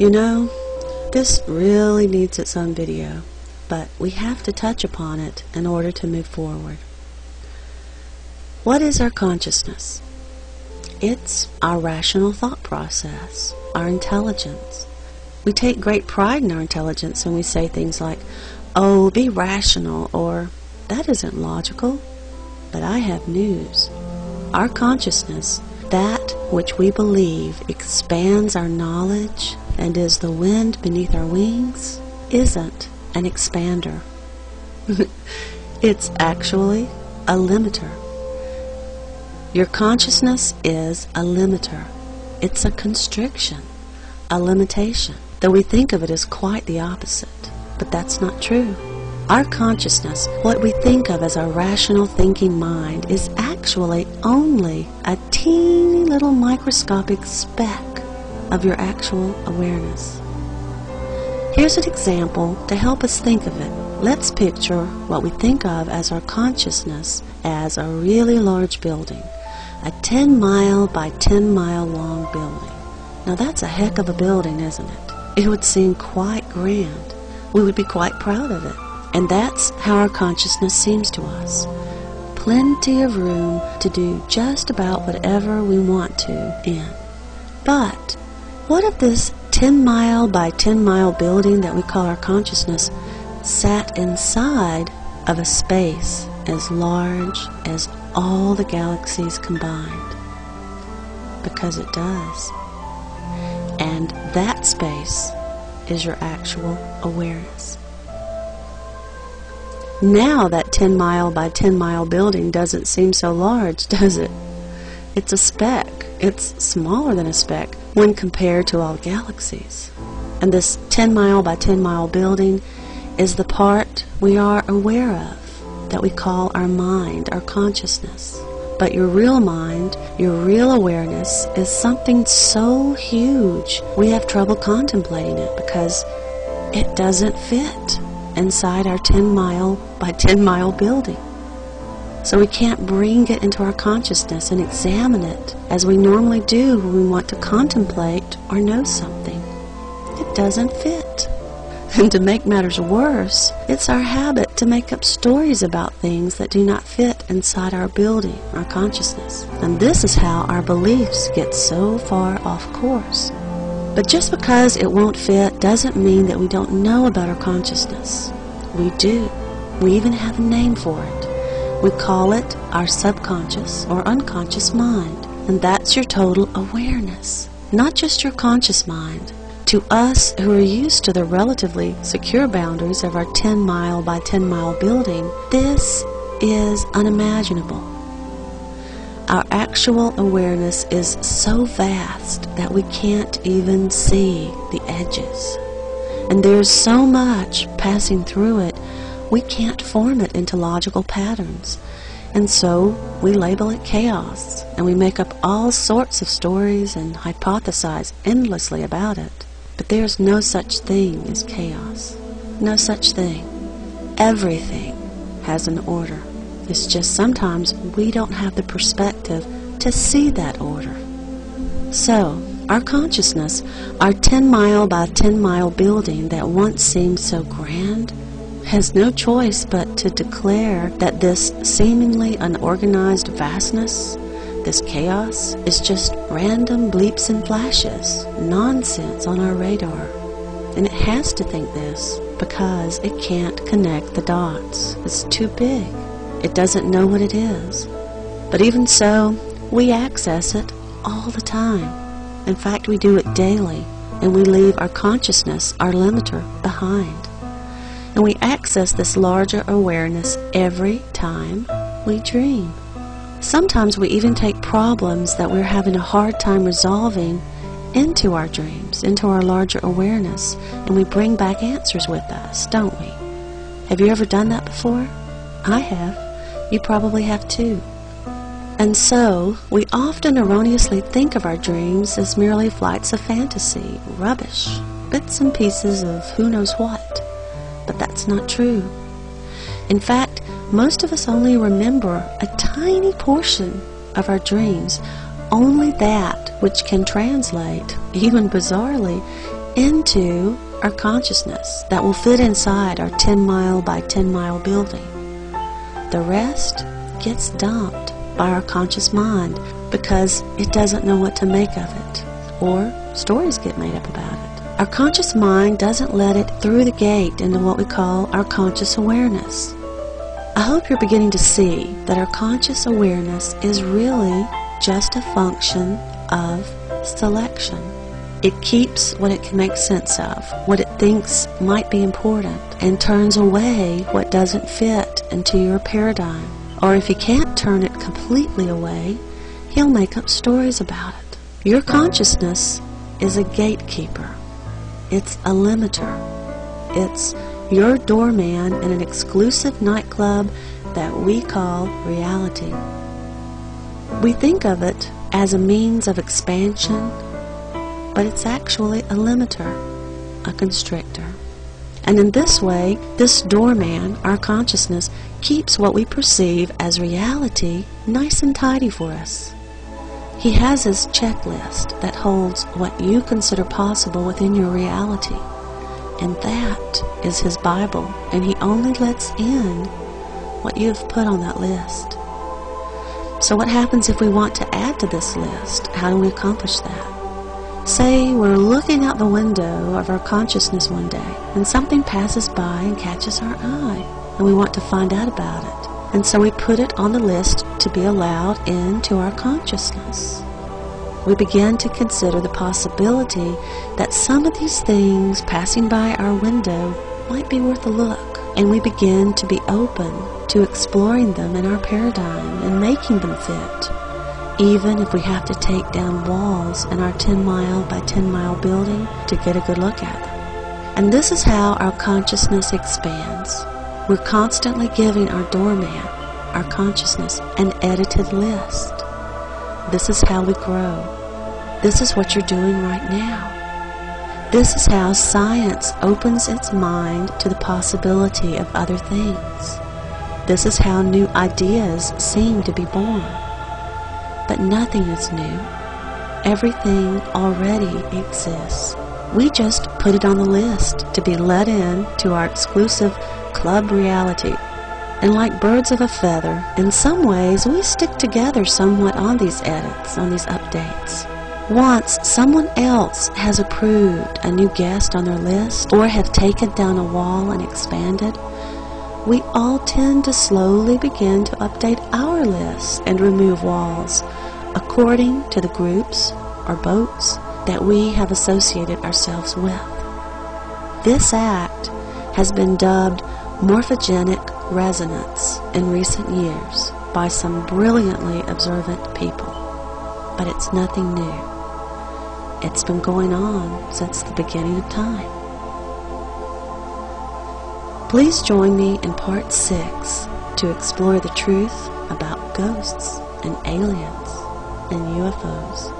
You know, this really needs its own video, but we have to touch upon it in order to move forward. What is our consciousness? It's our rational thought process, our intelligence. We take great pride in our intelligence and we say things like, oh, be rational, or that isn't logical. But I have news. Our consciousness, that which we believe expands our knowledge and is the wind beneath our wings, isn't an expander. it's actually a limiter. Your consciousness is a limiter. It's a constriction, a limitation, though we think of it as quite the opposite. But that's not true. Our consciousness, what we think of as our rational thinking mind, is actually only a teeny little microscopic speck of your actual awareness. Here's an example to help us think of it. Let's picture what we think of as our consciousness as a really large building a 10 mile by 10 mile long building. Now that's a heck of a building, isn't it? It would seem quite grand. We would be quite proud of it. And that's how our consciousness seems to us. Plenty of room to do just about whatever we want to in. But what if this 10 mile by 10 mile building that we call our consciousness sat inside of a space as large as all the galaxies combined. Because it does. And that space is your actual awareness. Now that 10 mile by 10 mile building doesn't seem so large, does it? It's a speck. It's smaller than a speck when compared to all galaxies. And this 10 mile by 10 mile building is the part we are aware of that we call our mind, our consciousness. But your real mind, your real awareness is something so huge we have trouble contemplating it because it doesn't fit inside our 10 mile by 10 mile building. So we can't bring it into our consciousness and examine it as we normally do when we want to contemplate or know something. It doesn't fit. And to make matters worse, it's our habit to make up stories about things that do not fit inside our building, our consciousness. And this is how our beliefs get so far off course. But just because it won't fit doesn't mean that we don't know about our consciousness. We do. We even have a name for it. We call it our subconscious or unconscious mind. And that's your total awareness. Not just your conscious mind, to us who are used to the relatively secure boundaries of our 10 mile by 10 mile building, this is unimaginable. Our actual awareness is so vast that we can't even see the edges. And there's so much passing through it, we can't form it into logical patterns. And so we label it chaos, and we make up all sorts of stories and hypothesize endlessly about it. But there's no such thing as chaos. No such thing. Everything has an order. It's just sometimes we don't have the perspective to see that order. So, our consciousness, our 10 mile by 10 mile building that once seemed so grand, has no choice but to declare that this seemingly unorganized vastness this chaos is just random bleeps and flashes, nonsense on our radar. And it has to think this because it can't connect the dots. It's too big. It doesn't know what it is. But even so, we access it all the time. In fact, we do it daily, and we leave our consciousness, our limiter, behind. And we access this larger awareness every time we dream. Sometimes we even take problems that we're having a hard time resolving into our dreams, into our larger awareness, and we bring back answers with us, don't we? Have you ever done that before? I have. You probably have too. And so, we often erroneously think of our dreams as merely flights of fantasy, rubbish, bits and pieces of who knows what. But that's not true. In fact, most of us only remember a tiny portion of our dreams, only that which can translate, even bizarrely, into our consciousness that will fit inside our 10 mile by 10 mile building. The rest gets dumped by our conscious mind because it doesn't know what to make of it, or stories get made up about it. Our conscious mind doesn't let it through the gate into what we call our conscious awareness. I hope you're beginning to see that our conscious awareness is really just a function of selection. It keeps what it can make sense of, what it thinks might be important, and turns away what doesn't fit into your paradigm. Or if he can't turn it completely away, he'll make up stories about it. Your consciousness is a gatekeeper. It's a limiter. It's your doorman in an exclusive nightclub that we call reality. We think of it as a means of expansion, but it's actually a limiter, a constrictor. And in this way, this doorman, our consciousness, keeps what we perceive as reality nice and tidy for us. He has his checklist that holds what you consider possible within your reality. And that is his Bible, and he only lets in what you have put on that list. So what happens if we want to add to this list? How do we accomplish that? Say we're looking out the window of our consciousness one day, and something passes by and catches our eye, and we want to find out about it. And so we put it on the list to be allowed into our consciousness. We begin to consider the possibility that some of these things passing by our window might be worth a look, and we begin to be open to exploring them in our paradigm and making them fit, even if we have to take down walls in our 10 mile by 10 mile building to get a good look at them. And this is how our consciousness expands. We're constantly giving our doorman, our consciousness, an edited list. This is how we grow. This is what you're doing right now. This is how science opens its mind to the possibility of other things. This is how new ideas seem to be born. But nothing is new. Everything already exists. We just put it on the list to be let in to our exclusive club reality. And like birds of a feather, in some ways we stick together somewhat on these edits, on these updates. Once someone else has approved a new guest on their list or have taken down a wall and expanded, we all tend to slowly begin to update our list and remove walls according to the groups or boats that we have associated ourselves with. This act has been dubbed morphogenic resonance in recent years by some brilliantly observant people, but it's nothing new. It's been going on since the beginning of time. Please join me in part 6 to explore the truth about ghosts and aliens and UFOs.